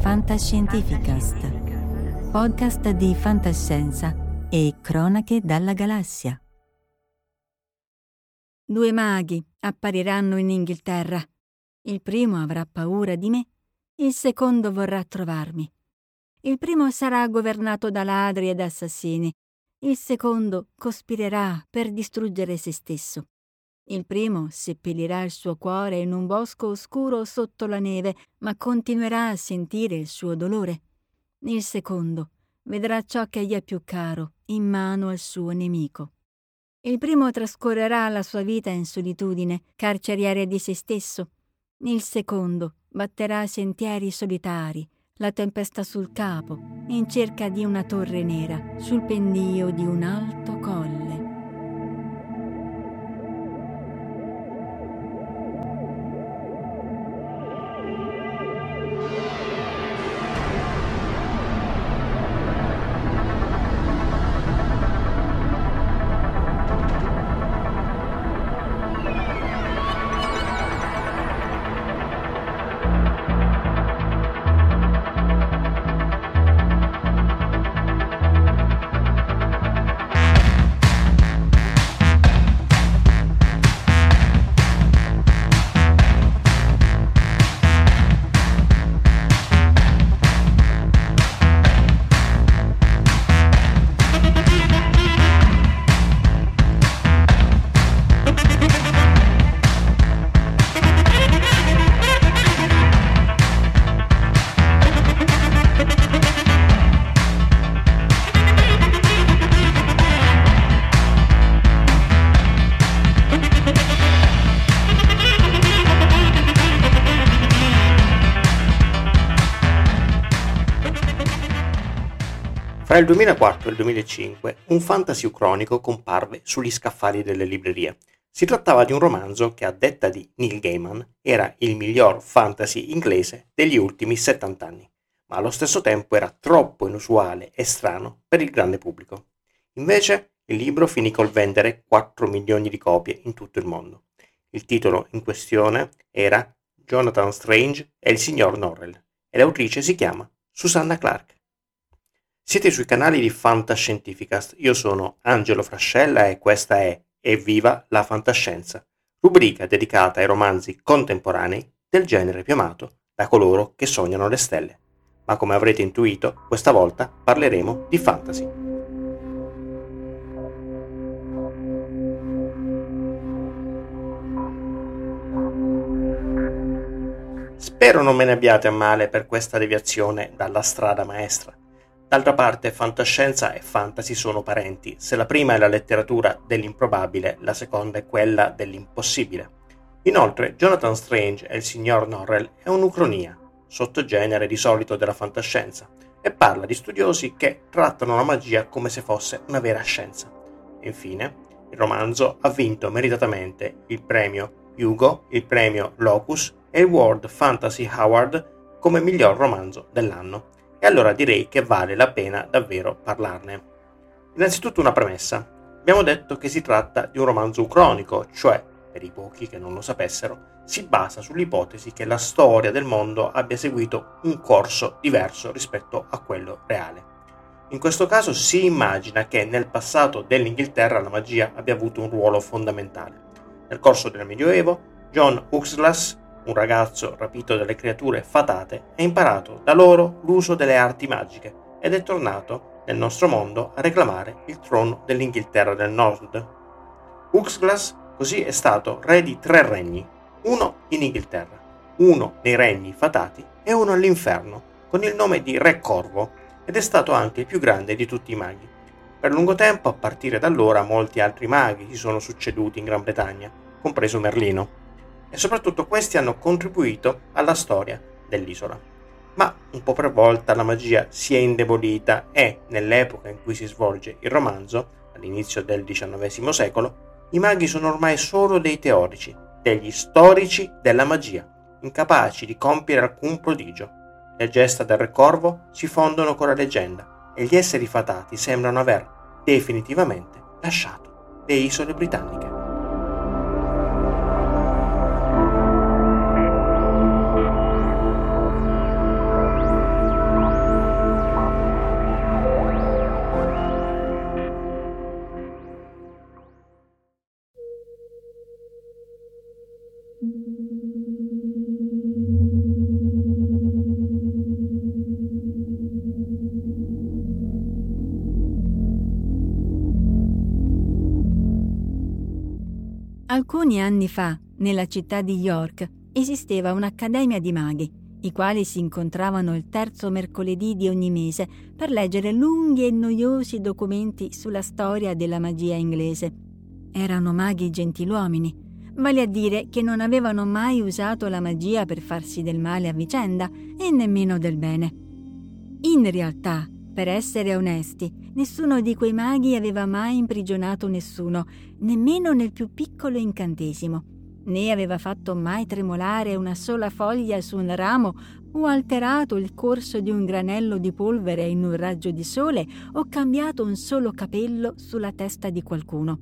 Fantascientificast, podcast di fantascienza e cronache dalla galassia. Due maghi appariranno in Inghilterra. Il primo avrà paura di me, il secondo vorrà trovarmi. Il primo sarà governato da ladri ed assassini, il secondo cospirerà per distruggere se stesso. Il primo seppellirà il suo cuore in un bosco oscuro sotto la neve, ma continuerà a sentire il suo dolore. Il secondo vedrà ciò che gli è più caro in mano al suo nemico. Il primo trascorrerà la sua vita in solitudine, carceriere di se stesso. Il secondo batterà sentieri solitari, la tempesta sul capo, in cerca di una torre nera sul pendio di un alto colle. Il 2004 e il 2005 un fantasy ucronico comparve sugli scaffali delle librerie. Si trattava di un romanzo che, a detta di Neil Gaiman, era il miglior fantasy inglese degli ultimi 70 anni, ma allo stesso tempo era troppo inusuale e strano per il grande pubblico. Invece, il libro finì col vendere 4 milioni di copie in tutto il mondo. Il titolo in questione era Jonathan Strange e il signor Norrell e l'autrice si chiama Susanna Clark. Siete sui canali di Fantascientificast, io sono Angelo Frascella e questa è Evviva la fantascienza, rubrica dedicata ai romanzi contemporanei del genere più amato da coloro che sognano le stelle. Ma come avrete intuito, questa volta parleremo di fantasy. Spero non me ne abbiate a male per questa deviazione dalla strada maestra. D'altra parte, fantascienza e fantasy sono parenti. Se la prima è la letteratura dell'improbabile, la seconda è quella dell'impossibile. Inoltre, Jonathan Strange e il signor Norrell è un'ucronia, sottogenere di solito della fantascienza, e parla di studiosi che trattano la magia come se fosse una vera scienza. Infine, il romanzo ha vinto meritatamente il premio Hugo, il premio Locus e il World Fantasy Award come miglior romanzo dell'anno e allora direi che vale la pena davvero parlarne. Innanzitutto una premessa. Abbiamo detto che si tratta di un romanzo ucronico, cioè, per i pochi che non lo sapessero, si basa sull'ipotesi che la storia del mondo abbia seguito un corso diverso rispetto a quello reale. In questo caso si immagina che nel passato dell'Inghilterra la magia abbia avuto un ruolo fondamentale. Nel corso del Medioevo, John Huxley un ragazzo rapito dalle creature fatate ha imparato da loro l'uso delle arti magiche ed è tornato nel nostro mondo a reclamare il trono dell'Inghilterra del Nord. Uxglas così è stato re di tre regni, uno in Inghilterra, uno nei regni fatati e uno all'inferno, con il nome di Re Corvo, ed è stato anche il più grande di tutti i maghi. Per lungo tempo, a partire da allora, molti altri maghi si sono succeduti in Gran Bretagna, compreso Merlino e soprattutto questi hanno contribuito alla storia dell'isola. Ma un po' per volta la magia si è indebolita e, nell'epoca in cui si svolge il romanzo, all'inizio del XIX secolo, i maghi sono ormai solo dei teorici, degli storici della magia, incapaci di compiere alcun prodigio. Le gesta del Re Corvo si fondono con la leggenda e gli esseri fatati sembrano aver definitivamente lasciato le isole britanniche. Alcuni anni fa, nella città di York, esisteva un'accademia di maghi, i quali si incontravano il terzo mercoledì di ogni mese per leggere lunghi e noiosi documenti sulla storia della magia inglese. Erano maghi gentiluomini, vale a dire che non avevano mai usato la magia per farsi del male a vicenda e nemmeno del bene. In realtà, per essere onesti, nessuno di quei maghi aveva mai imprigionato nessuno, nemmeno nel più piccolo incantesimo, né aveva fatto mai tremolare una sola foglia su un ramo o alterato il corso di un granello di polvere in un raggio di sole o cambiato un solo capello sulla testa di qualcuno.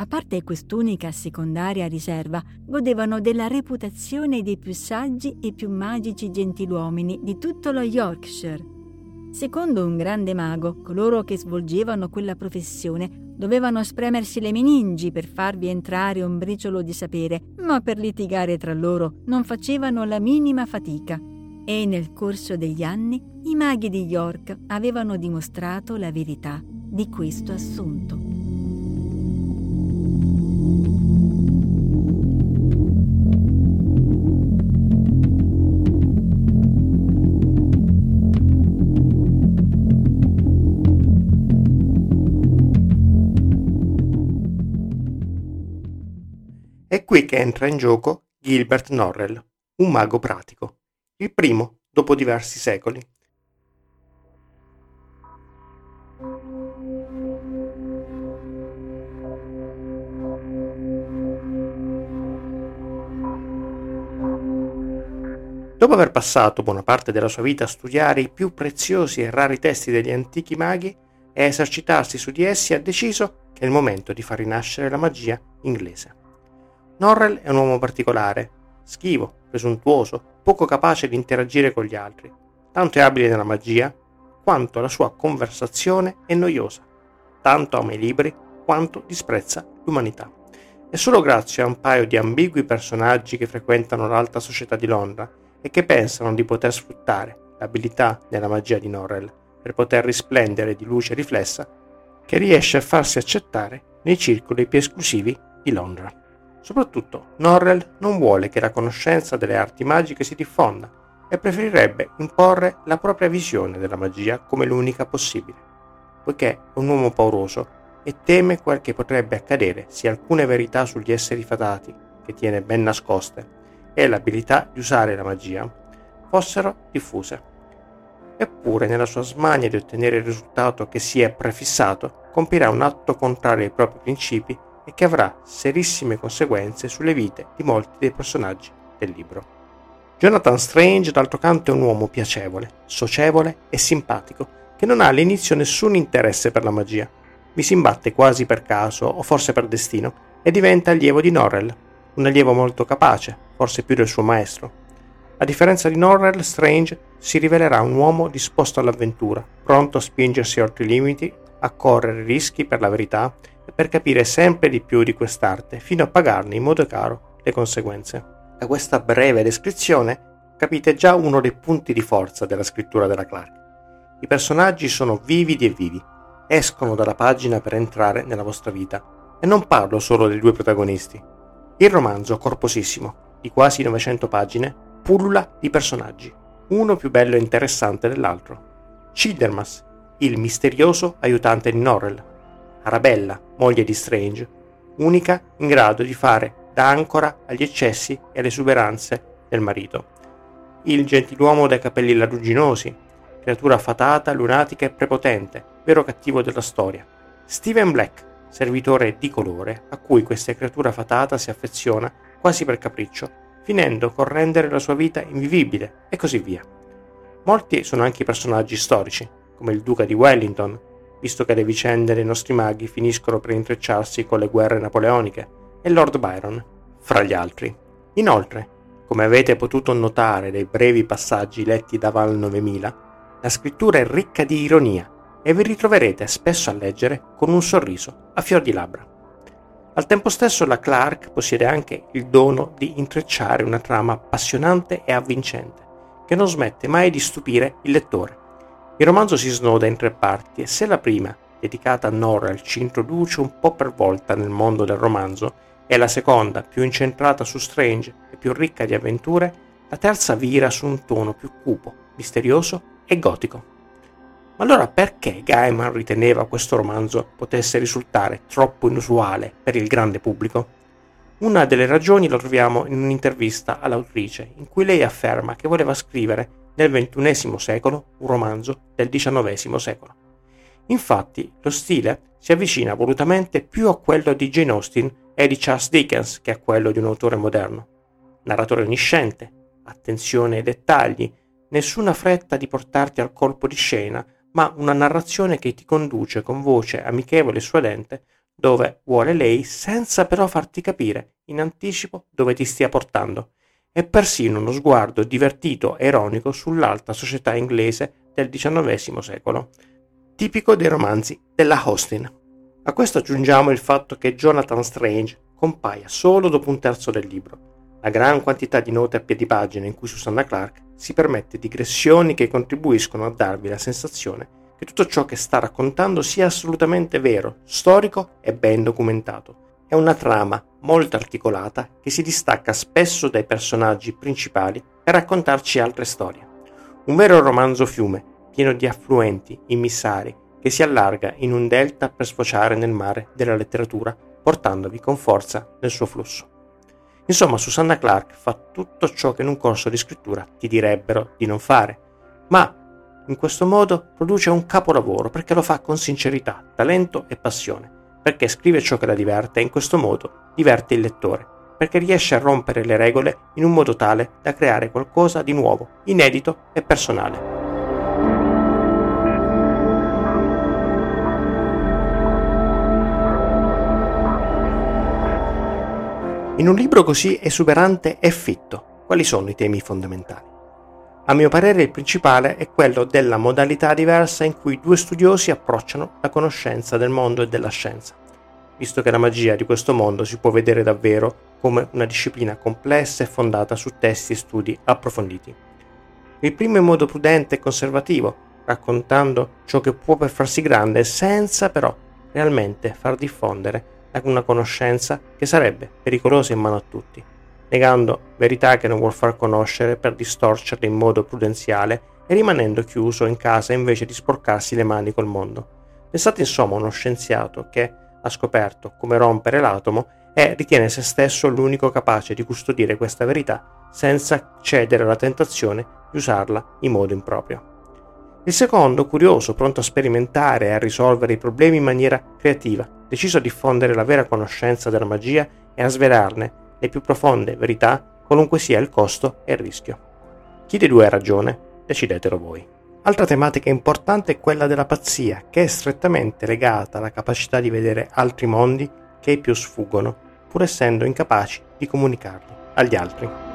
A parte quest'unica secondaria riserva, godevano della reputazione dei più saggi e più magici gentiluomini di tutto lo Yorkshire Secondo un grande mago, coloro che svolgevano quella professione dovevano spremersi le meningi per farvi entrare un briciolo di sapere, ma per litigare tra loro non facevano la minima fatica. E nel corso degli anni i maghi di York avevano dimostrato la verità di questo assunto. È qui che entra in gioco Gilbert Norrell, un mago pratico, il primo dopo diversi secoli. Dopo aver passato buona parte della sua vita a studiare i più preziosi e rari testi degli antichi maghi e a esercitarsi su di essi, ha deciso che è il momento di far rinascere la magia inglese. Norrell è un uomo particolare, schivo, presuntuoso, poco capace di interagire con gli altri, tanto è abile nella magia quanto la sua conversazione è noiosa, tanto ama i libri quanto disprezza l'umanità. È solo grazie a un paio di ambigui personaggi che frequentano l'alta società di Londra e che pensano di poter sfruttare l'abilità della magia di Norrell per poter risplendere di luce riflessa, che riesce a farsi accettare nei circoli più esclusivi di Londra. Soprattutto, Norrell non vuole che la conoscenza delle arti magiche si diffonda e preferirebbe imporre la propria visione della magia come l'unica possibile, poiché è un uomo pauroso e teme quel che potrebbe accadere se alcune verità sugli esseri fatati, che tiene ben nascoste, e l'abilità di usare la magia, fossero diffuse. Eppure, nella sua smania di ottenere il risultato che si è prefissato, compirà un atto contrario ai propri principi e che avrà serissime conseguenze sulle vite di molti dei personaggi del libro. Jonathan Strange, d'altro canto, è un uomo piacevole, socievole e simpatico, che non ha all'inizio nessun interesse per la magia. Vi si imbatte quasi per caso o forse per destino e diventa allievo di Norrell, un allievo molto capace, forse più del suo maestro. A differenza di Norrell, Strange si rivelerà un uomo disposto all'avventura, pronto a spingersi oltre i limiti, a correre rischi per la verità per capire sempre di più di quest'arte, fino a pagarne in modo caro le conseguenze. Da questa breve descrizione capite già uno dei punti di forza della scrittura della Clark. I personaggi sono vividi e vivi, escono dalla pagina per entrare nella vostra vita. E non parlo solo dei due protagonisti. Il romanzo, corposissimo, di quasi 900 pagine, pullula di personaggi, uno più bello e interessante dell'altro. Childermas, il misterioso aiutante di Norrell, Arabella, moglie di Strange, unica in grado di fare da ancora agli eccessi e alle esuberanze del marito. Il gentiluomo dai capelli laruginosi, creatura fatata, lunatica e prepotente, vero cattivo della storia. Steven Black, servitore di colore, a cui questa creatura fatata si affeziona quasi per capriccio, finendo con rendere la sua vita invivibile e così via. Molti sono anche i personaggi storici, come il duca di Wellington, visto che le vicende dei nostri maghi finiscono per intrecciarsi con le guerre napoleoniche, e Lord Byron, fra gli altri. Inoltre, come avete potuto notare dai brevi passaggi letti da Val 9000, la scrittura è ricca di ironia e vi ritroverete spesso a leggere con un sorriso a fior di labbra. Al tempo stesso la Clark possiede anche il dono di intrecciare una trama appassionante e avvincente, che non smette mai di stupire il lettore il romanzo si snoda in tre parti e se la prima, dedicata a Norrell, ci introduce un po' per volta nel mondo del romanzo, e la seconda, più incentrata su Strange e più ricca di avventure, la terza vira su un tono più cupo, misterioso e gotico. Ma allora perché Gaiman riteneva questo romanzo potesse risultare troppo inusuale per il grande pubblico? Una delle ragioni la troviamo in un'intervista all'autrice, in cui lei afferma che voleva scrivere nel XXI secolo un romanzo del XIX secolo. Infatti, lo stile si avvicina volutamente più a quello di Jane Austen e di Charles Dickens che a quello di un autore moderno. Narratore onnisciente, attenzione ai dettagli, nessuna fretta di portarti al colpo di scena ma una narrazione che ti conduce con voce amichevole e suadente dove vuole lei senza però farti capire in anticipo dove ti stia portando e persino uno sguardo divertito e ironico sull'alta società inglese del XIX secolo, tipico dei romanzi della Austin. A questo aggiungiamo il fatto che Jonathan Strange compaia solo dopo un terzo del libro. La gran quantità di note a piedi pagina in cui Susanna Clark si permette digressioni che contribuiscono a darvi la sensazione che tutto ciò che sta raccontando sia assolutamente vero, storico e ben documentato. È una trama molto articolata che si distacca spesso dai personaggi principali per raccontarci altre storie. Un vero romanzo fiume, pieno di affluenti, immissari, che si allarga in un delta per sfociare nel mare della letteratura, portandovi con forza nel suo flusso. Insomma, Susanna Clark fa tutto ciò che in un corso di scrittura ti direbbero di non fare, ma in questo modo produce un capolavoro perché lo fa con sincerità, talento e passione, perché scrive ciò che la diverte e in questo modo diverte il lettore, perché riesce a rompere le regole in un modo tale da creare qualcosa di nuovo, inedito e personale. In un libro così esuberante e fitto, quali sono i temi fondamentali? A mio parere il principale è quello della modalità diversa in cui due studiosi approcciano la conoscenza del mondo e della scienza, visto che la magia di questo mondo si può vedere davvero come una disciplina complessa e fondata su testi e studi approfonditi. Il primo in modo prudente e conservativo, raccontando ciò che può per farsi grande senza però realmente far diffondere una conoscenza che sarebbe pericolosa in mano a tutti, negando verità che non vuol far conoscere per distorcerle in modo prudenziale e rimanendo chiuso in casa invece di sporcarsi le mani col mondo. Pensate insomma a uno scienziato che ha scoperto come rompere l'atomo e ritiene se stesso l'unico capace di custodire questa verità senza cedere alla tentazione di usarla in modo improprio. Il secondo, curioso, pronto a sperimentare e a risolvere i problemi in maniera creativa, deciso a diffondere la vera conoscenza della magia e a svelarne le più profonde verità, qualunque sia il costo e il rischio. Chi dei due ha ragione? Decidetelo voi. Altra tematica importante è quella della pazzia, che è strettamente legata alla capacità di vedere altri mondi che ai più sfuggono, pur essendo incapaci di comunicarli agli altri.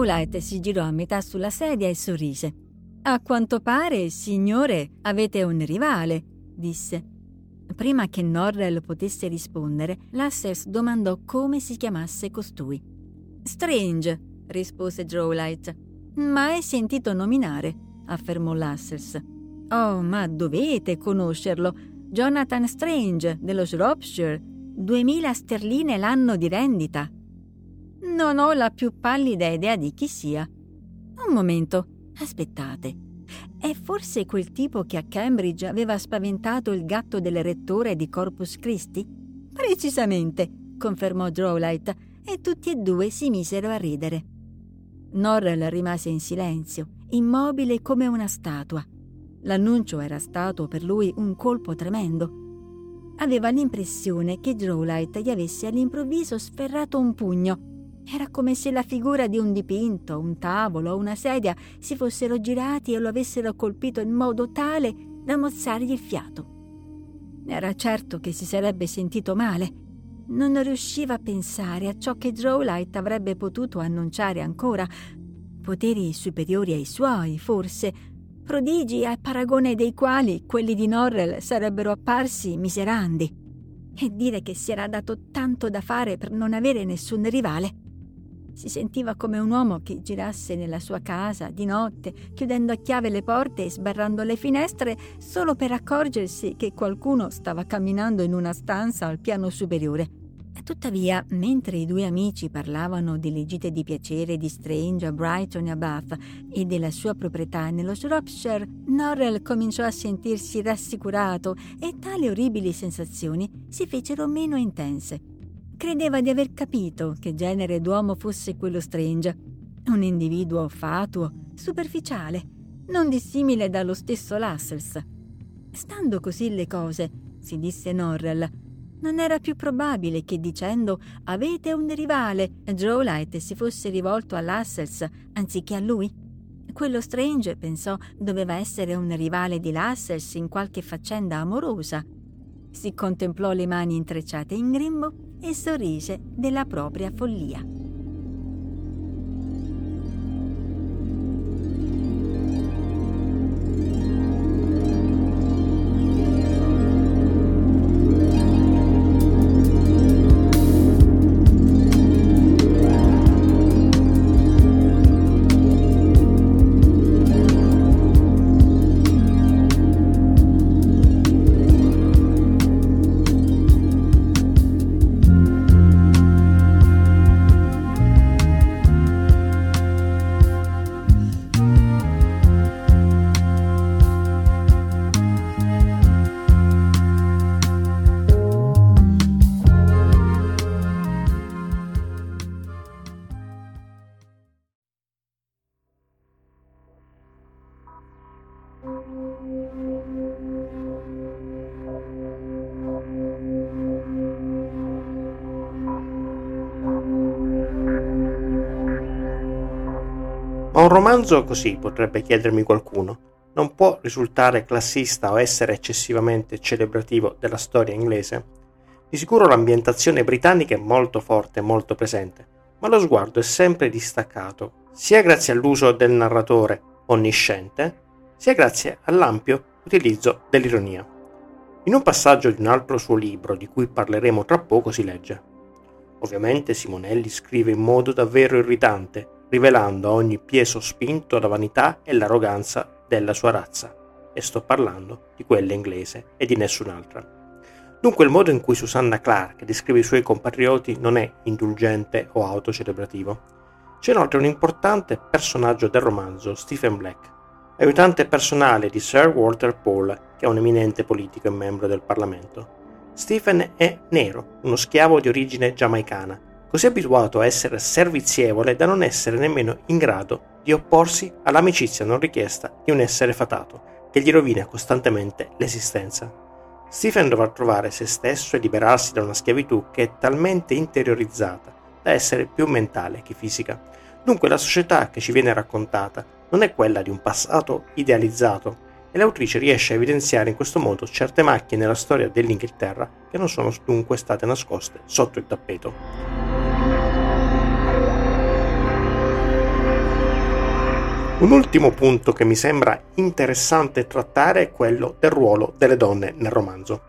Drawlight si girò a metà sulla sedia e sorrise. A quanto pare, signore, avete un rivale, disse. Prima che Norrell potesse rispondere, Lassers domandò come si chiamasse costui. Strange, rispose Drawlight. Mai sentito nominare, affermò Lassers. Oh, ma dovete conoscerlo. Jonathan Strange, dello Shropshire. Duemila sterline l'anno di rendita. Non ho la più pallida idea di chi sia. Un momento, aspettate. È forse quel tipo che a Cambridge aveva spaventato il gatto del rettore di Corpus Christi? Precisamente, confermò Drawlight, e tutti e due si misero a ridere. Norrell rimase in silenzio, immobile come una statua. L'annuncio era stato per lui un colpo tremendo. Aveva l'impressione che Drawlight gli avesse all'improvviso sferrato un pugno era come se la figura di un dipinto, un tavolo o una sedia si fossero girati e lo avessero colpito in modo tale da mozzargli il fiato. Era certo che si sarebbe sentito male. Non riusciva a pensare a ciò che Drowlight avrebbe potuto annunciare ancora. Poteri superiori ai suoi, forse, prodigi a paragone dei quali quelli di Norrell sarebbero apparsi miserandi. E dire che si era dato tanto da fare per non avere nessun rivale. Si sentiva come un uomo che girasse nella sua casa di notte, chiudendo a chiave le porte e sbarrando le finestre solo per accorgersi che qualcuno stava camminando in una stanza al piano superiore. Tuttavia, mentre i due amici parlavano delle gite di piacere di Strange a Brighton e a Bath e della sua proprietà nello Shropshire, Norrell cominciò a sentirsi rassicurato e tali orribili sensazioni si fecero meno intense. Credeva di aver capito che genere d'uomo fosse quello Strange. Un individuo fatuo, superficiale, non dissimile dallo stesso Lassells. Stando così le cose, si disse Norrell, non era più probabile che dicendo avete un rivale, Joe Light si fosse rivolto a Lassells anziché a lui? Quello Strange, pensò, doveva essere un rivale di Lassells in qualche faccenda amorosa. Si contemplò le mani intrecciate in grembo e sorrise della propria follia. Romanzo così, potrebbe chiedermi qualcuno, non può risultare classista o essere eccessivamente celebrativo della storia inglese? Di sicuro l'ambientazione britannica è molto forte e molto presente, ma lo sguardo è sempre distaccato, sia grazie all'uso del narratore onnisciente, sia grazie all'ampio utilizzo dell'ironia. In un passaggio di un altro suo libro, di cui parleremo tra poco, si legge Ovviamente Simonelli scrive in modo davvero irritante, rivelando a ogni piè sospinto la vanità e l'arroganza della sua razza, e sto parlando di quella inglese e di nessun'altra. Dunque il modo in cui Susanna Clark descrive i suoi compatrioti non è indulgente o autocelebrativo. C'è inoltre un importante personaggio del romanzo, Stephen Black, aiutante personale di Sir Walter Paul, che è un eminente politico e membro del Parlamento. Stephen è nero, uno schiavo di origine giamaicana, così abituato a essere servizievole da non essere nemmeno in grado di opporsi all'amicizia non richiesta di un essere fatato, che gli rovina costantemente l'esistenza. Stephen dovrà trovare se stesso e liberarsi da una schiavitù che è talmente interiorizzata da essere più mentale che fisica. Dunque la società che ci viene raccontata non è quella di un passato idealizzato, e l'autrice riesce a evidenziare in questo modo certe macchie nella storia dell'Inghilterra che non sono dunque state nascoste sotto il tappeto. Un ultimo punto che mi sembra interessante trattare è quello del ruolo delle donne nel romanzo.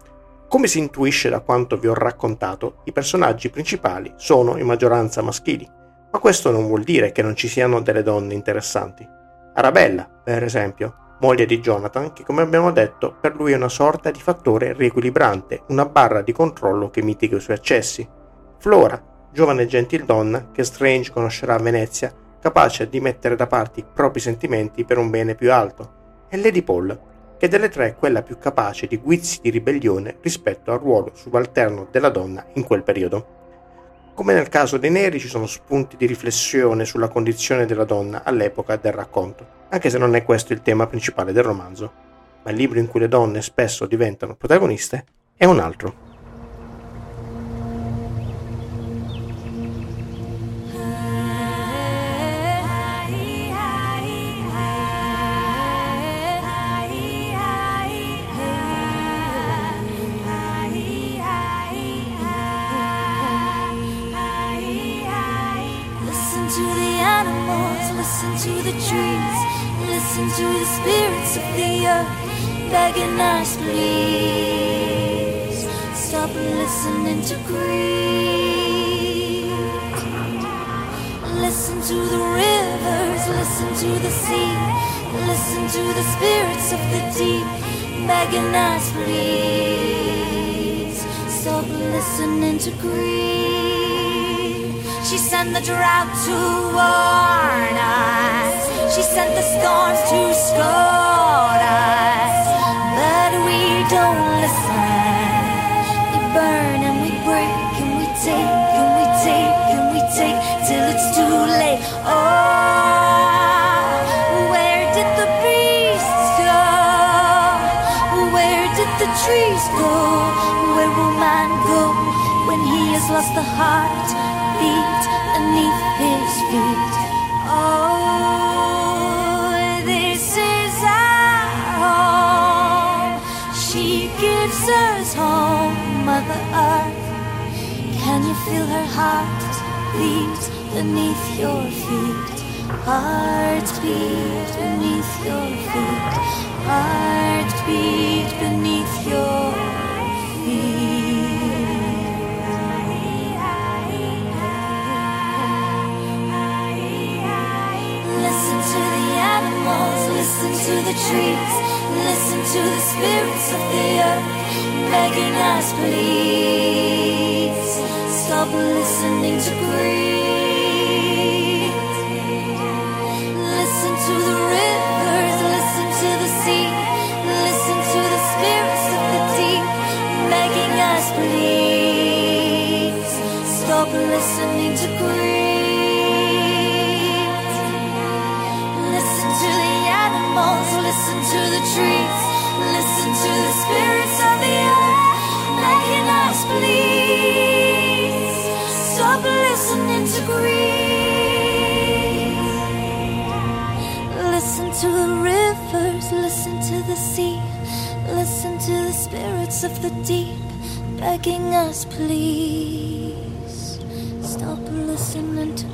Come si intuisce da quanto vi ho raccontato, i personaggi principali sono in maggioranza maschili, ma questo non vuol dire che non ci siano delle donne interessanti. Arabella, per esempio, moglie di Jonathan, che come abbiamo detto per lui è una sorta di fattore riequilibrante, una barra di controllo che mitiga i suoi accessi. Flora, giovane gentildonna che Strange conoscerà a Venezia capace di mettere da parte i propri sentimenti per un bene più alto, e Lady Paul, che delle tre è quella più capace di guizzi di ribellione rispetto al ruolo subalterno della donna in quel periodo. Come nel caso dei neri ci sono spunti di riflessione sulla condizione della donna all'epoca del racconto, anche se non è questo il tema principale del romanzo, ma il libro in cui le donne spesso diventano protagoniste è un altro. She gives us home, Mother Earth. Can you feel her heart beat beneath your feet? Heart beat beneath your feet. Heart beat beneath your feet. Listen to the animals, listen to the trees, listen to the spirits of the earth, begging us, please. Stop listening to greed. Listen to the begging us, please. Stop listening to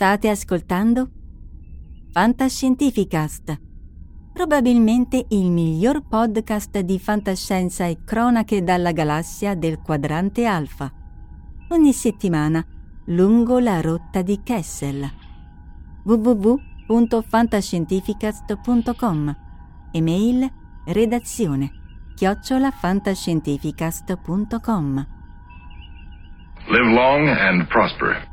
State ascoltando Fantascientificast, probabilmente il miglior podcast di fantascienza e cronache dalla galassia del quadrante alfa. Ogni settimana lungo la rotta di Kessel. www.fantascientificast.com Email redazione chiocciolafantascientificast.com Live long and prosper.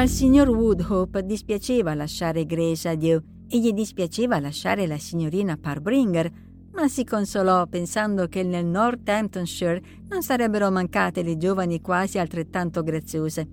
Al signor Woodhope dispiaceva lasciare Grace a Dieu e gli dispiaceva lasciare la signorina Parbringer, ma si consolò pensando che nel Northamptonshire non sarebbero mancate le giovani quasi altrettanto graziose.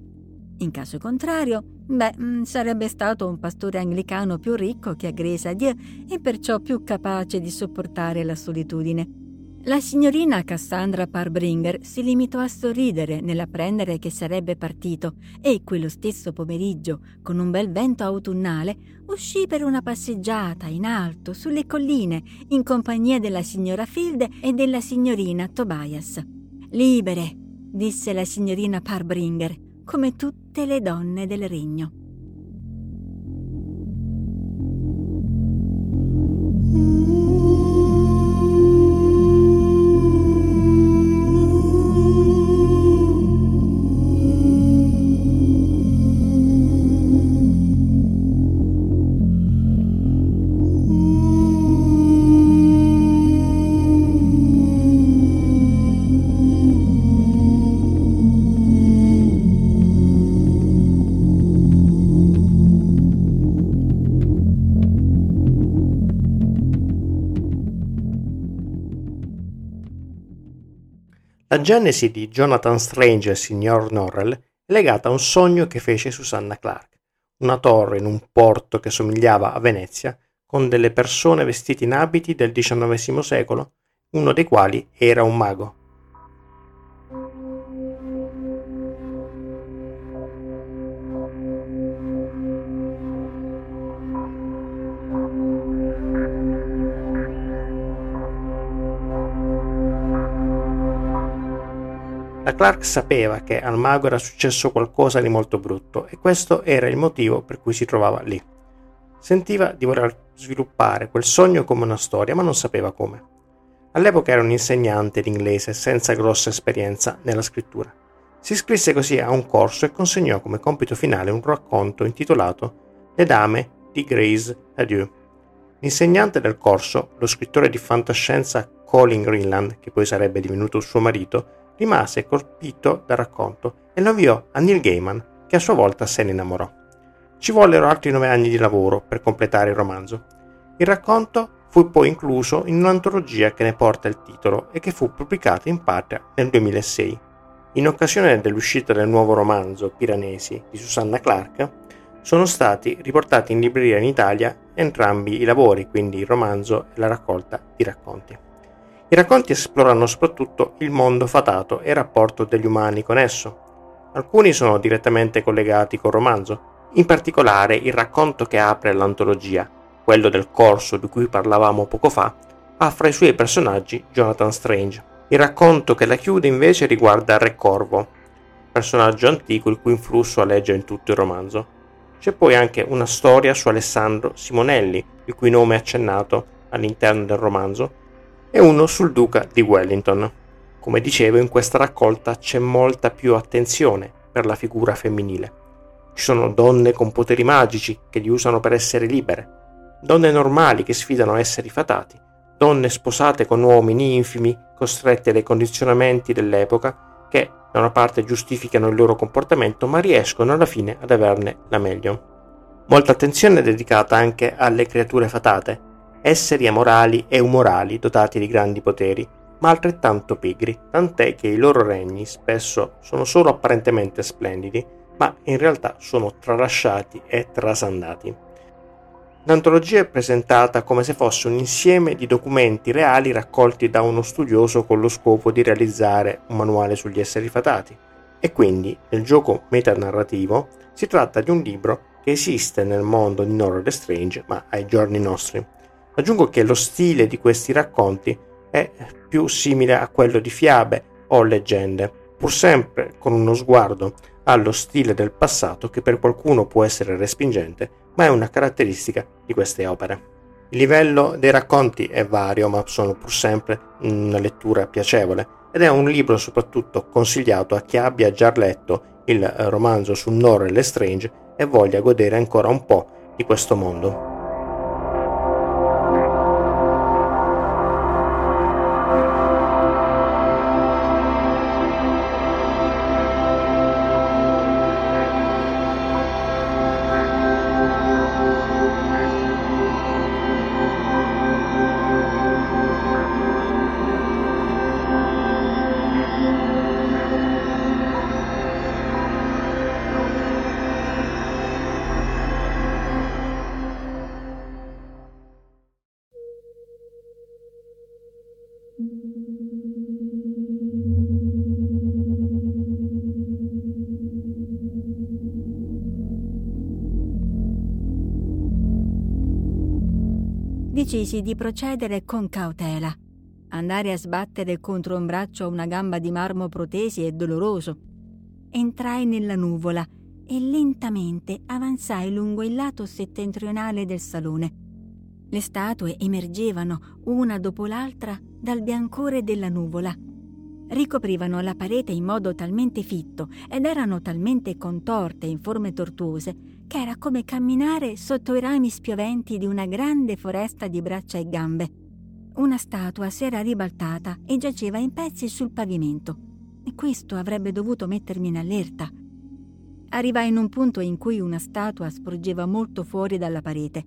In caso contrario, beh, mm, sarebbe stato un pastore anglicano più ricco che a Grace a Dieu e perciò più capace di sopportare la solitudine. La signorina Cassandra Parbringer si limitò a sorridere nell'apprendere che sarebbe partito e quello stesso pomeriggio, con un bel vento autunnale, uscì per una passeggiata in alto sulle colline in compagnia della signora Field e della signorina Tobias. Libere, disse la signorina Parbringer, come tutte le donne del regno. La genesi di Jonathan Strange e il signor Norrell è legata a un sogno che fece Susanna Clark, una torre in un porto che somigliava a Venezia, con delle persone vestite in abiti del XIX secolo, uno dei quali era un mago. La Clark sapeva che al mago era successo qualcosa di molto brutto e questo era il motivo per cui si trovava lì. Sentiva di voler sviluppare quel sogno come una storia, ma non sapeva come. All'epoca era un insegnante di inglese senza grossa esperienza nella scrittura. Si iscrisse così a un corso e consegnò come compito finale un racconto intitolato Le dame di Grace Adieu. L'insegnante del corso, lo scrittore di fantascienza Colin Greenland, che poi sarebbe divenuto suo marito, rimase colpito dal racconto e lo inviò a Neil Gaiman, che a sua volta se ne innamorò. Ci vollero altri nove anni di lavoro per completare il romanzo. Il racconto fu poi incluso in un'antologia che ne porta il titolo e che fu pubblicata in patria nel 2006. In occasione dell'uscita del nuovo romanzo Piranesi di Susanna Clark, sono stati riportati in libreria in Italia entrambi i lavori, quindi il romanzo e la raccolta di racconti. I racconti esplorano soprattutto il mondo fatato e il rapporto degli umani con esso. Alcuni sono direttamente collegati col romanzo, in particolare il racconto che apre l'antologia, quello del corso di cui parlavamo poco fa, ha fra i suoi personaggi Jonathan Strange. Il racconto che la chiude invece riguarda Re Corvo, personaggio antico il cui influsso alleggia in tutto il romanzo. C'è poi anche una storia su Alessandro Simonelli, il cui nome è accennato all'interno del romanzo, e uno sul duca di Wellington. Come dicevo, in questa raccolta c'è molta più attenzione per la figura femminile. Ci sono donne con poteri magici che li usano per essere libere, donne normali che sfidano esseri fatati, donne sposate con uomini infimi costretti ai condizionamenti dell'epoca che da una parte giustificano il loro comportamento ma riescono alla fine ad averne la meglio. Molta attenzione è dedicata anche alle creature fatate, esseri amorali e umorali dotati di grandi poteri, ma altrettanto pigri, tant'è che i loro regni spesso sono solo apparentemente splendidi, ma in realtà sono tralasciati e trasandati. L'antologia è presentata come se fosse un insieme di documenti reali raccolti da uno studioso con lo scopo di realizzare un manuale sugli esseri fatati. E quindi, nel gioco metanarrativo, si tratta di un libro che esiste nel mondo di Norrell Strange, ma ai giorni nostri. Aggiungo che lo stile di questi racconti è più simile a quello di fiabe o leggende, pur sempre con uno sguardo allo stile del passato che per qualcuno può essere respingente, ma è una caratteristica di queste opere. Il livello dei racconti è vario, ma sono pur sempre una lettura piacevole ed è un libro soprattutto consigliato a chi abbia già letto il romanzo su Norrell e Strange e voglia godere ancora un po' di questo mondo. Decisi di procedere con cautela. Andare a sbattere contro un braccio una gamba di marmo protesi è doloroso. Entrai nella nuvola e lentamente avanzai lungo il lato settentrionale del salone. Le statue emergevano una dopo l'altra dal biancore della nuvola. Ricoprivano la parete in modo talmente fitto ed erano talmente contorte in forme tortuose che era come camminare sotto i rami spioventi di una grande foresta di braccia e gambe. Una statua si era ribaltata e giaceva in pezzi sul pavimento. E questo avrebbe dovuto mettermi in allerta. Arrivai in un punto in cui una statua sporgeva molto fuori dalla parete.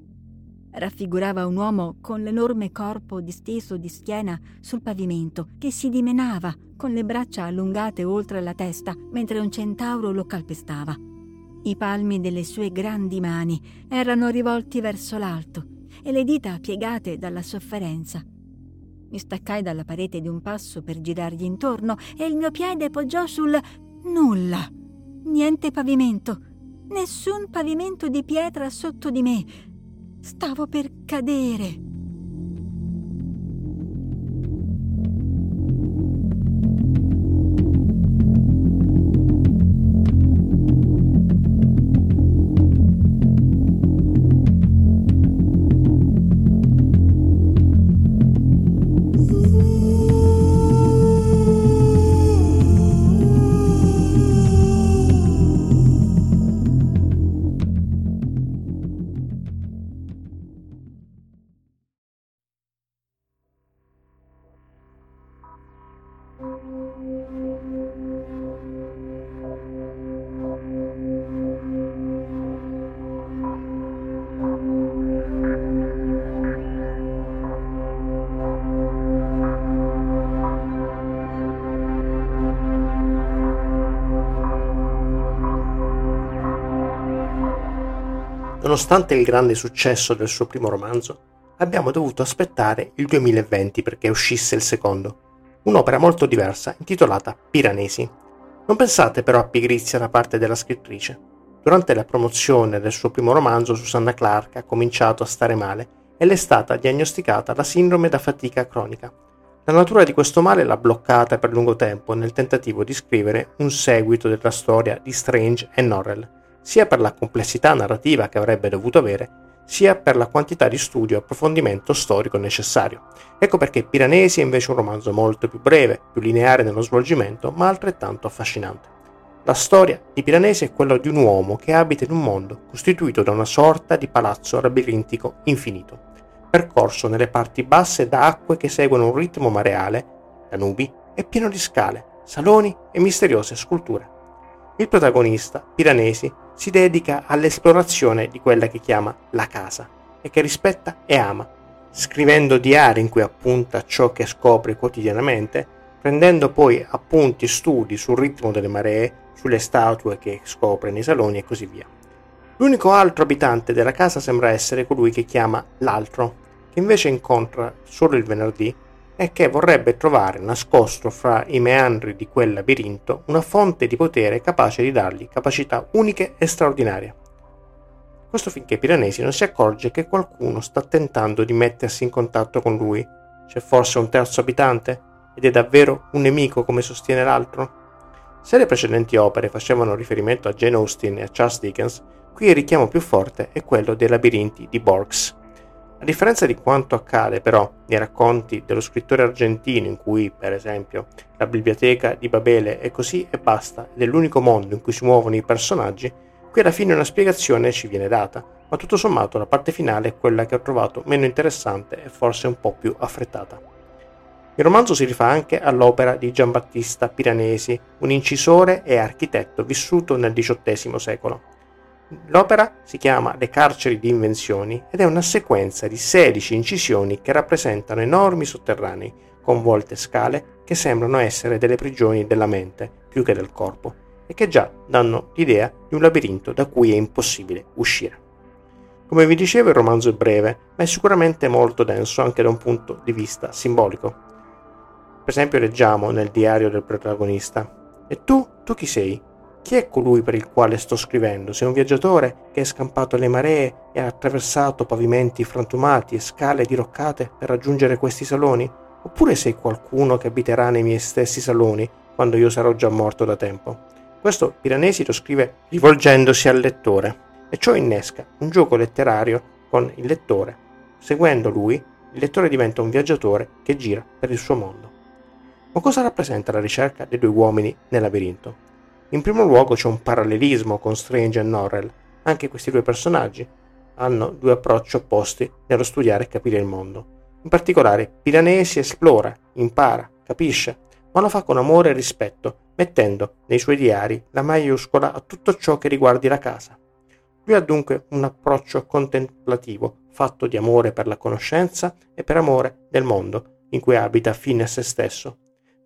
Raffigurava un uomo con l'enorme corpo disteso di schiena sul pavimento, che si dimenava con le braccia allungate oltre la testa mentre un centauro lo calpestava. I palmi delle sue grandi mani erano rivolti verso l'alto e le dita piegate dalla sofferenza. Mi staccai dalla parete di un passo per girargli intorno e il mio piede poggiò sul nulla. Niente pavimento, nessun pavimento di pietra sotto di me. Stavo per cadere. Nonostante il grande successo del suo primo romanzo, abbiamo dovuto aspettare il 2020 perché uscisse il secondo, un'opera molto diversa intitolata Piranesi. Non pensate però a pigrizia da parte della scrittrice. Durante la promozione del suo primo romanzo, Susanna Clark ha cominciato a stare male e le è stata diagnosticata la sindrome da fatica cronica. La natura di questo male l'ha bloccata per lungo tempo nel tentativo di scrivere un seguito della storia di Strange e Norrell sia per la complessità narrativa che avrebbe dovuto avere, sia per la quantità di studio e approfondimento storico necessario. Ecco perché Piranesi è invece un romanzo molto più breve, più lineare nello svolgimento, ma altrettanto affascinante. La storia di Piranesi è quella di un uomo che abita in un mondo costituito da una sorta di palazzo labirintico infinito, percorso nelle parti basse da acque che seguono un ritmo mareale, da nubi, e pieno di scale, saloni e misteriose sculture. Il protagonista, Piranesi, si dedica all'esplorazione di quella che chiama la casa e che rispetta e ama, scrivendo diari in cui appunta ciò che scopre quotidianamente, prendendo poi appunti e studi sul ritmo delle maree, sulle statue che scopre nei saloni e così via. L'unico altro abitante della casa sembra essere colui che chiama l'altro, che invece incontra solo il venerdì è che vorrebbe trovare nascosto fra i meandri di quel labirinto una fonte di potere capace di dargli capacità uniche e straordinarie. Questo finché Piranesi non si accorge che qualcuno sta tentando di mettersi in contatto con lui. C'è forse un terzo abitante? Ed è davvero un nemico come sostiene l'altro? Se le precedenti opere facevano riferimento a Jane Austen e a Charles Dickens, qui il richiamo più forte è quello dei labirinti di Borges. A differenza di quanto accade però nei racconti dello scrittore argentino in cui, per esempio, la biblioteca di Babele è così e basta ed è l'unico mondo in cui si muovono i personaggi, qui alla fine una spiegazione ci viene data, ma tutto sommato la parte finale è quella che ho trovato meno interessante e forse un po' più affrettata. Il romanzo si rifà anche all'opera di Giambattista Piranesi, un incisore e architetto vissuto nel XVIII secolo. L'opera si chiama Le carceri di invenzioni ed è una sequenza di 16 incisioni che rappresentano enormi sotterranei con volte scale che sembrano essere delle prigioni della mente più che del corpo e che già danno l'idea di un labirinto da cui è impossibile uscire. Come vi dicevo il romanzo è breve, ma è sicuramente molto denso anche da un punto di vista simbolico. Per esempio leggiamo nel diario del protagonista E tu, tu chi sei? Chi è colui per il quale sto scrivendo? Sei un viaggiatore che è scampato le maree e ha attraversato pavimenti frantumati e scale diroccate per raggiungere questi saloni? Oppure sei qualcuno che abiterà nei miei stessi saloni quando io sarò già morto da tempo? Questo Piranesi lo scrive rivolgendosi al lettore e ciò innesca un gioco letterario con il lettore. Seguendo lui, il lettore diventa un viaggiatore che gira per il suo mondo. Ma cosa rappresenta la ricerca dei due uomini nel labirinto? In primo luogo c'è un parallelismo con Strange e Norrell. Anche questi due personaggi hanno due approcci opposti nello studiare e capire il mondo. In particolare, Piranesi esplora, impara, capisce, ma lo fa con amore e rispetto, mettendo nei suoi diari la maiuscola a tutto ciò che riguardi la casa. Lui ha dunque un approccio contemplativo, fatto di amore per la conoscenza e per amore del mondo, in cui abita fine a se stesso.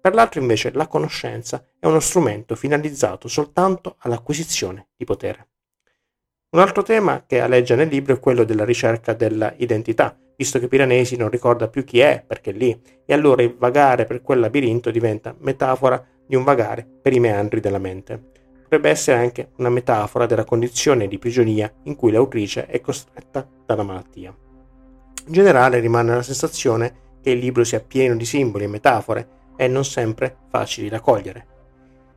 Per l'altro invece la conoscenza è uno strumento finalizzato soltanto all'acquisizione di potere. Un altro tema che aleggia nel libro è quello della ricerca della identità, visto che Piranesi non ricorda più chi è perché è lì, e allora il vagare per quel labirinto diventa metafora di un vagare per i meandri della mente. Potrebbe essere anche una metafora della condizione di prigionia in cui l'autrice è costretta dalla malattia. In generale rimane la sensazione che il libro sia pieno di simboli e metafore e non sempre facili da cogliere.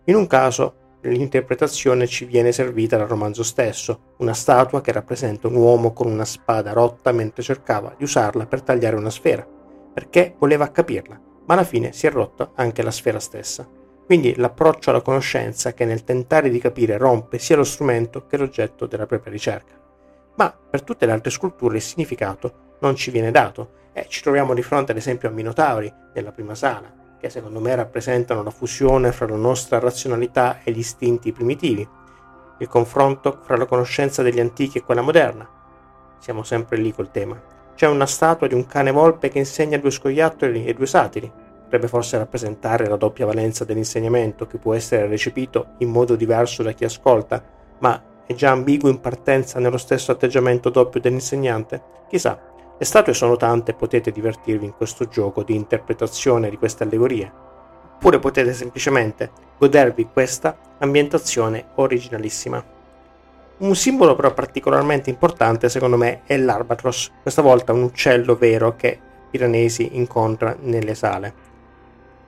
In un caso l'interpretazione ci viene servita dal romanzo stesso, una statua che rappresenta un uomo con una spada rotta mentre cercava di usarla per tagliare una sfera, perché voleva capirla, ma alla fine si è rotta anche la sfera stessa. Quindi l'approccio alla conoscenza che nel tentare di capire rompe sia lo strumento che l'oggetto della propria ricerca. Ma per tutte le altre sculture il significato non ci viene dato e ci troviamo di fronte ad esempio a Minotauri nella prima sala, che secondo me rappresentano la fusione fra la nostra razionalità e gli istinti primitivi, il confronto fra la conoscenza degli antichi e quella moderna. Siamo sempre lì col tema. C'è una statua di un cane volpe che insegna due scoiattoli e due satiri. Potrebbe forse rappresentare la doppia valenza dell'insegnamento che può essere recepito in modo diverso da chi ascolta, ma è già ambiguo in partenza nello stesso atteggiamento doppio dell'insegnante? Chissà, le statue sono tante e potete divertirvi in questo gioco di interpretazione di queste allegorie. Oppure potete semplicemente godervi questa ambientazione originalissima. Un simbolo però particolarmente importante secondo me è l'albatros, questa volta un uccello vero che Piranesi incontra nelle sale.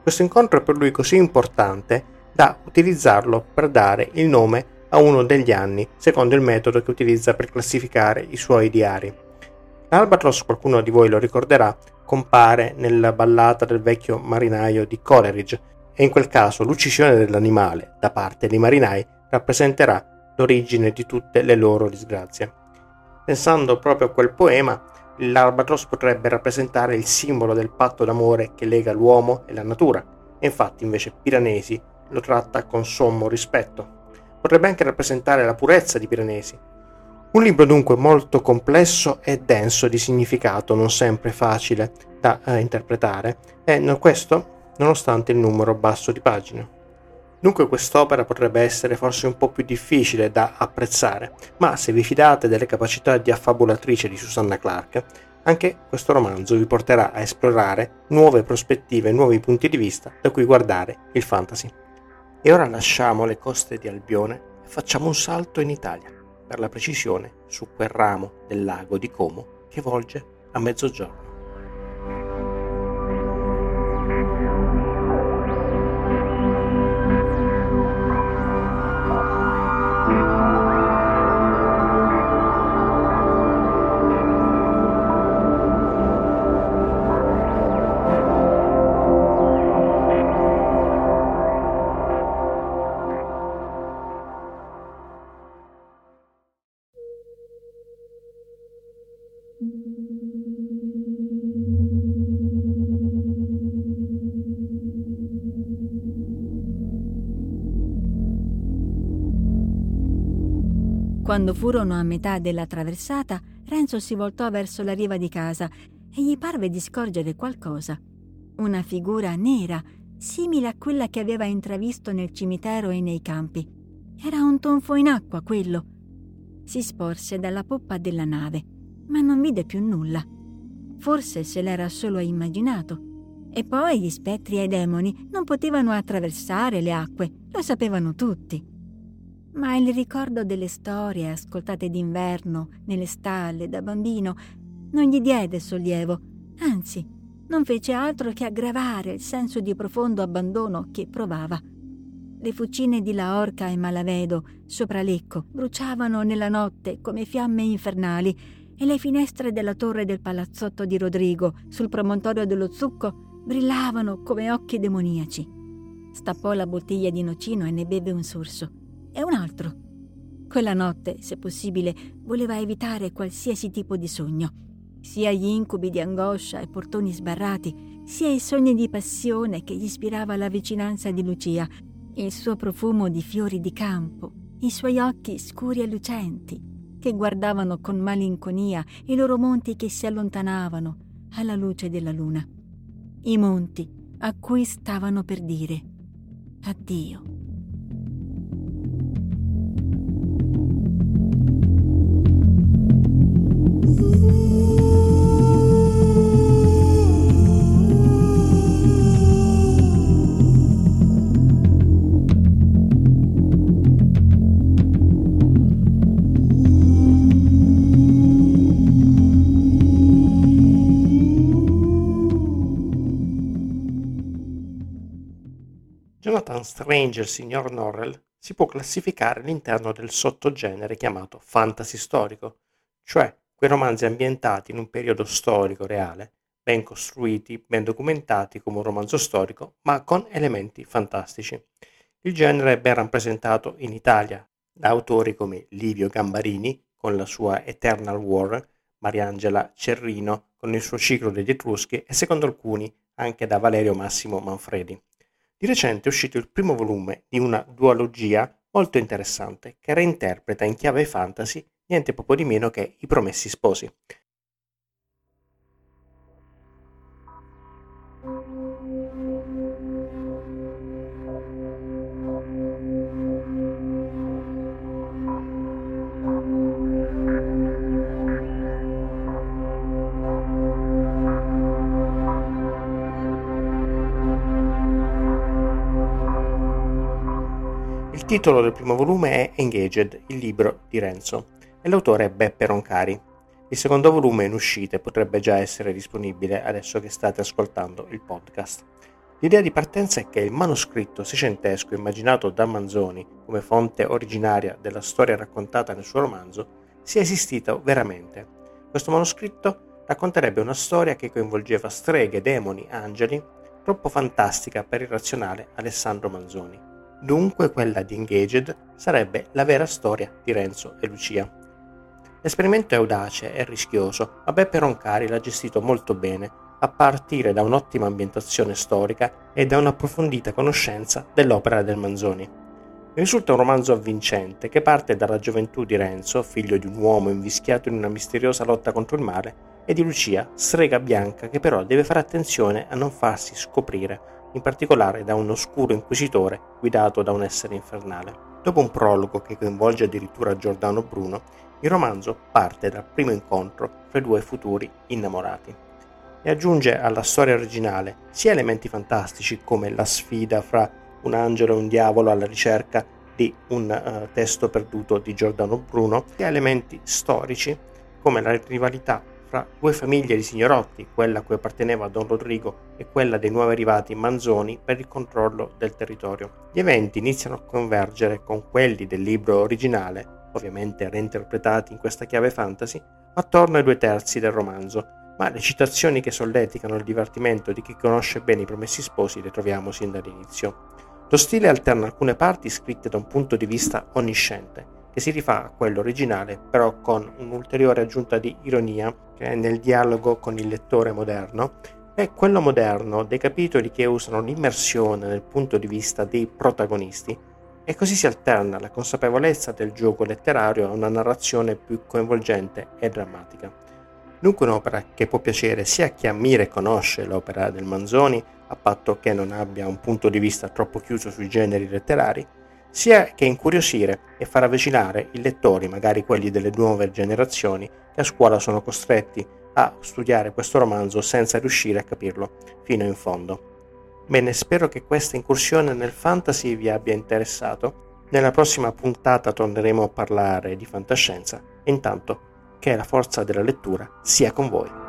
Questo incontro è per lui così importante da utilizzarlo per dare il nome a uno degli anni, secondo il metodo che utilizza per classificare i suoi diari. L'albatros, qualcuno di voi lo ricorderà, compare nella ballata del vecchio marinaio di Coleridge e in quel caso l'uccisione dell'animale da parte dei marinai rappresenterà l'origine di tutte le loro disgrazie. Pensando proprio a quel poema, l'albatros potrebbe rappresentare il simbolo del patto d'amore che lega l'uomo e la natura, e infatti invece Piranesi lo tratta con sommo rispetto. Potrebbe anche rappresentare la purezza di Piranesi, un libro dunque molto complesso e denso di significato, non sempre facile da eh, interpretare, e questo nonostante il numero basso di pagine. Dunque quest'opera potrebbe essere forse un po' più difficile da apprezzare, ma se vi fidate delle capacità di affabulatrice di Susanna Clark, anche questo romanzo vi porterà a esplorare nuove prospettive, nuovi punti di vista da cui guardare il fantasy. E ora lasciamo le coste di Albione e facciamo un salto in Italia per la precisione su quel ramo del lago di Como che volge a mezzogiorno. Quando furono a metà della traversata, Renzo si voltò verso la riva di casa e gli parve di scorgere qualcosa. Una figura nera, simile a quella che aveva intravisto nel cimitero e nei campi. Era un tonfo in acqua quello. Si sporse dalla poppa della nave, ma non vide più nulla. Forse se l'era solo immaginato. E poi gli spettri e i demoni non potevano attraversare le acque, lo sapevano tutti ma il ricordo delle storie ascoltate d'inverno nelle stalle da bambino non gli diede sollievo, anzi, non fece altro che aggravare il senso di profondo abbandono che provava. Le fucine di Laorca e Malavedo sopra Lecco bruciavano nella notte come fiamme infernali e le finestre della torre del palazzotto di Rodrigo sul promontorio dello Zucco brillavano come occhi demoniaci. Stappò la bottiglia di nocino e ne beve un sorso e un altro. Quella notte, se possibile, voleva evitare qualsiasi tipo di sogno, sia gli incubi di angoscia e portoni sbarrati, sia i sogni di passione che gli ispirava la vicinanza di Lucia, il suo profumo di fiori di campo, i suoi occhi scuri e lucenti. che guardavano con malinconia i loro monti che si allontanavano alla luce della luna. I monti a cui stavano per dire addio. Jonathan Strange il signor Norrell si può classificare all'interno del sottogenere chiamato fantasy storico, cioè quei romanzi ambientati in un periodo storico reale, ben costruiti, ben documentati come un romanzo storico, ma con elementi fantastici. Il genere è ben rappresentato in Italia da autori come Livio Gambarini con la sua Eternal War, Mariangela Cerrino con il suo ciclo degli Etruschi e secondo alcuni anche da Valerio Massimo Manfredi. Di recente è uscito il primo volume di una duologia molto interessante che reinterpreta in chiave fantasy niente poco di meno che I Promessi Sposi. Titolo del primo volume è Engaged, il libro di Renzo, e l'autore è Beppe Roncari. Il secondo volume in uscita potrebbe già essere disponibile adesso che state ascoltando il podcast. L'idea di partenza è che il manoscritto seicentesco immaginato da Manzoni come fonte originaria della storia raccontata nel suo romanzo sia esistito veramente. Questo manoscritto racconterebbe una storia che coinvolgeva streghe, demoni, angeli, troppo fantastica per il razionale Alessandro Manzoni. Dunque quella di Engaged sarebbe la vera storia di Renzo e Lucia. L'esperimento è audace e rischioso, ma Beppe Roncari l'ha gestito molto bene, a partire da un'ottima ambientazione storica e da un'approfondita conoscenza dell'opera del Manzoni. Risulta un romanzo avvincente che parte dalla gioventù di Renzo, figlio di un uomo invischiato in una misteriosa lotta contro il male, e di Lucia, strega bianca che però deve fare attenzione a non farsi scoprire in particolare da un oscuro inquisitore guidato da un essere infernale. Dopo un prologo che coinvolge addirittura Giordano Bruno, il romanzo parte dal primo incontro fra i due futuri innamorati e aggiunge alla storia originale sia elementi fantastici come la sfida fra un angelo e un diavolo alla ricerca di un uh, testo perduto di Giordano Bruno, sia elementi storici come la rivalità fra due famiglie di signorotti, quella a cui apparteneva Don Rodrigo e quella dei nuovi arrivati Manzoni per il controllo del territorio. Gli eventi iniziano a convergere con quelli del libro originale, ovviamente reinterpretati in questa chiave fantasy, attorno ai due terzi del romanzo, ma le citazioni che solleticano il divertimento di chi conosce bene i promessi sposi le troviamo sin dall'inizio. Lo stile alterna alcune parti scritte da un punto di vista onnisciente, che si rifà a quello originale, però con un'ulteriore aggiunta di ironia è nel dialogo con il lettore moderno, e quello moderno dei capitoli che usano l'immersione nel punto di vista dei protagonisti, e così si alterna la consapevolezza del gioco letterario a una narrazione più coinvolgente e drammatica. Dunque un'opera che può piacere sia a chi ammira e conosce l'opera del Manzoni, a patto che non abbia un punto di vista troppo chiuso sui generi letterari, sia che incuriosire e far avvicinare i lettori, magari quelli delle nuove generazioni, che a scuola sono costretti a studiare questo romanzo senza riuscire a capirlo fino in fondo. Bene, spero che questa incursione nel fantasy vi abbia interessato. Nella prossima puntata torneremo a parlare di fantascienza intanto che la forza della lettura sia con voi.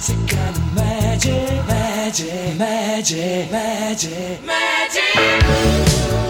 색하는 매직 매직 매직 매직 매직